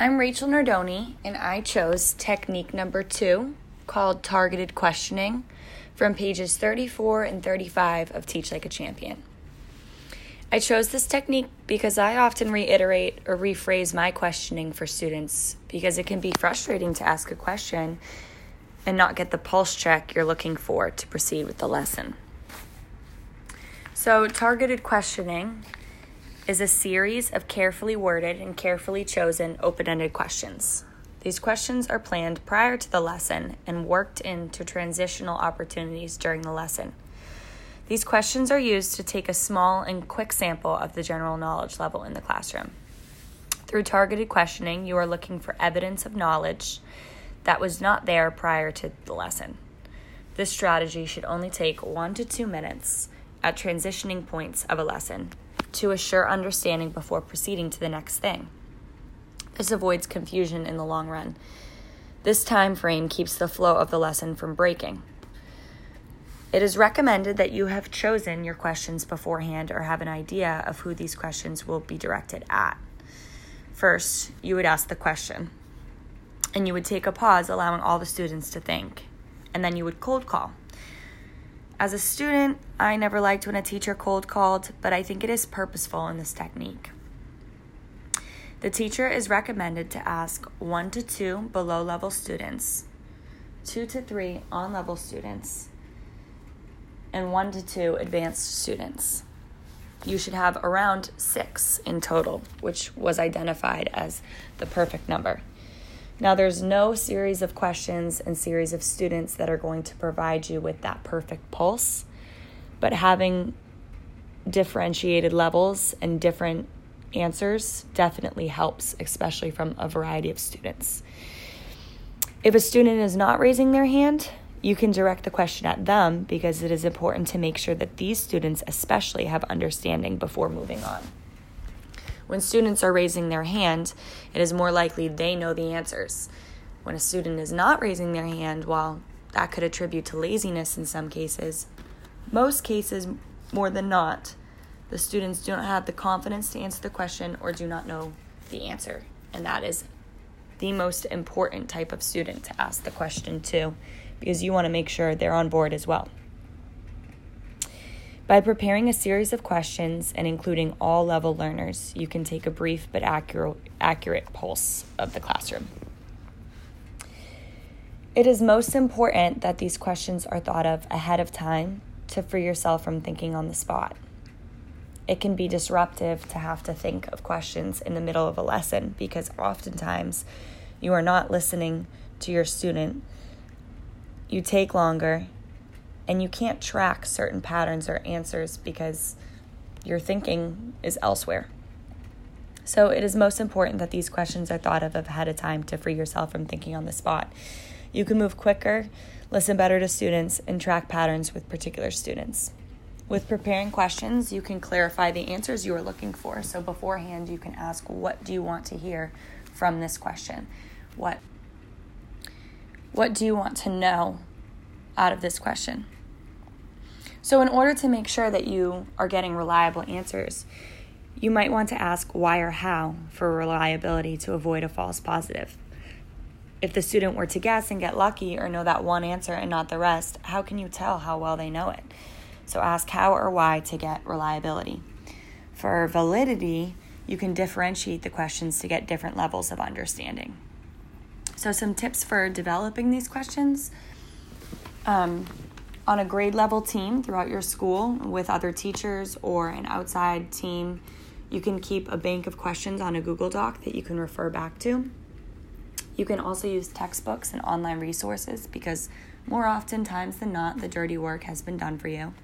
I'm Rachel Nardoni, and I chose technique number two called targeted questioning from pages 34 and 35 of Teach Like a Champion. I chose this technique because I often reiterate or rephrase my questioning for students because it can be frustrating to ask a question and not get the pulse check you're looking for to proceed with the lesson. So, targeted questioning is a series of carefully worded and carefully chosen open ended questions. These questions are planned prior to the lesson and worked into transitional opportunities during the lesson. These questions are used to take a small and quick sample of the general knowledge level in the classroom. Through targeted questioning, you are looking for evidence of knowledge that was not there prior to the lesson. This strategy should only take one to two minutes at transitioning points of a lesson to assure understanding before proceeding to the next thing. This avoids confusion in the long run. This time frame keeps the flow of the lesson from breaking. It is recommended that you have chosen your questions beforehand or have an idea of who these questions will be directed at. First, you would ask the question, and you would take a pause, allowing all the students to think, and then you would cold call. As a student, I never liked when a teacher cold called, but I think it is purposeful in this technique. The teacher is recommended to ask one to two below level students, two to three on level students, and one to two advanced students. You should have around six in total, which was identified as the perfect number. Now, there's no series of questions and series of students that are going to provide you with that perfect pulse, but having differentiated levels and different answers definitely helps, especially from a variety of students. If a student is not raising their hand, you can direct the question at them because it is important to make sure that these students, especially, have understanding before moving on. When students are raising their hand, it is more likely they know the answers. When a student is not raising their hand, while that could attribute to laziness in some cases, most cases, more than not, the students do not have the confidence to answer the question or do not know the answer. And that is the most important type of student to ask the question to because you want to make sure they're on board as well. By preparing a series of questions and including all level learners, you can take a brief but accurate, accurate pulse of the classroom. It is most important that these questions are thought of ahead of time to free yourself from thinking on the spot. It can be disruptive to have to think of questions in the middle of a lesson because oftentimes you are not listening to your student. You take longer and you can't track certain patterns or answers because your thinking is elsewhere. So it is most important that these questions are thought of ahead of time to free yourself from thinking on the spot. You can move quicker, listen better to students, and track patterns with particular students. With preparing questions, you can clarify the answers you are looking for. So beforehand, you can ask, What do you want to hear from this question? What, what do you want to know out of this question? So, in order to make sure that you are getting reliable answers, you might want to ask why or how for reliability to avoid a false positive. If the student were to guess and get lucky or know that one answer and not the rest, how can you tell how well they know it? So, ask how or why to get reliability. For validity, you can differentiate the questions to get different levels of understanding. So, some tips for developing these questions. Um, on a grade level team throughout your school with other teachers or an outside team, you can keep a bank of questions on a Google Doc that you can refer back to. You can also use textbooks and online resources because more often times than not, the dirty work has been done for you.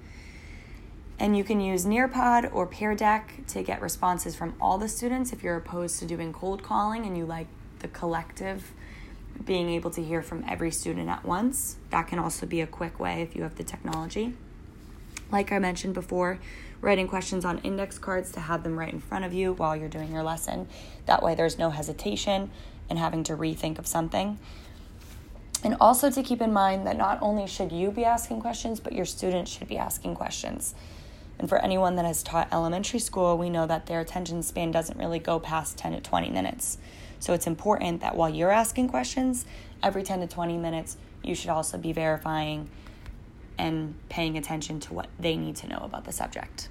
And you can use Nearpod or Pear Deck to get responses from all the students if you're opposed to doing cold calling and you like the collective being able to hear from every student at once. That can also be a quick way if you have the technology. Like I mentioned before, writing questions on index cards to have them right in front of you while you're doing your lesson. That way, there's no hesitation and having to rethink of something. And also to keep in mind that not only should you be asking questions, but your students should be asking questions. And for anyone that has taught elementary school, we know that their attention span doesn't really go past 10 to 20 minutes. So it's important that while you're asking questions, every 10 to 20 minutes, you should also be verifying and paying attention to what they need to know about the subject.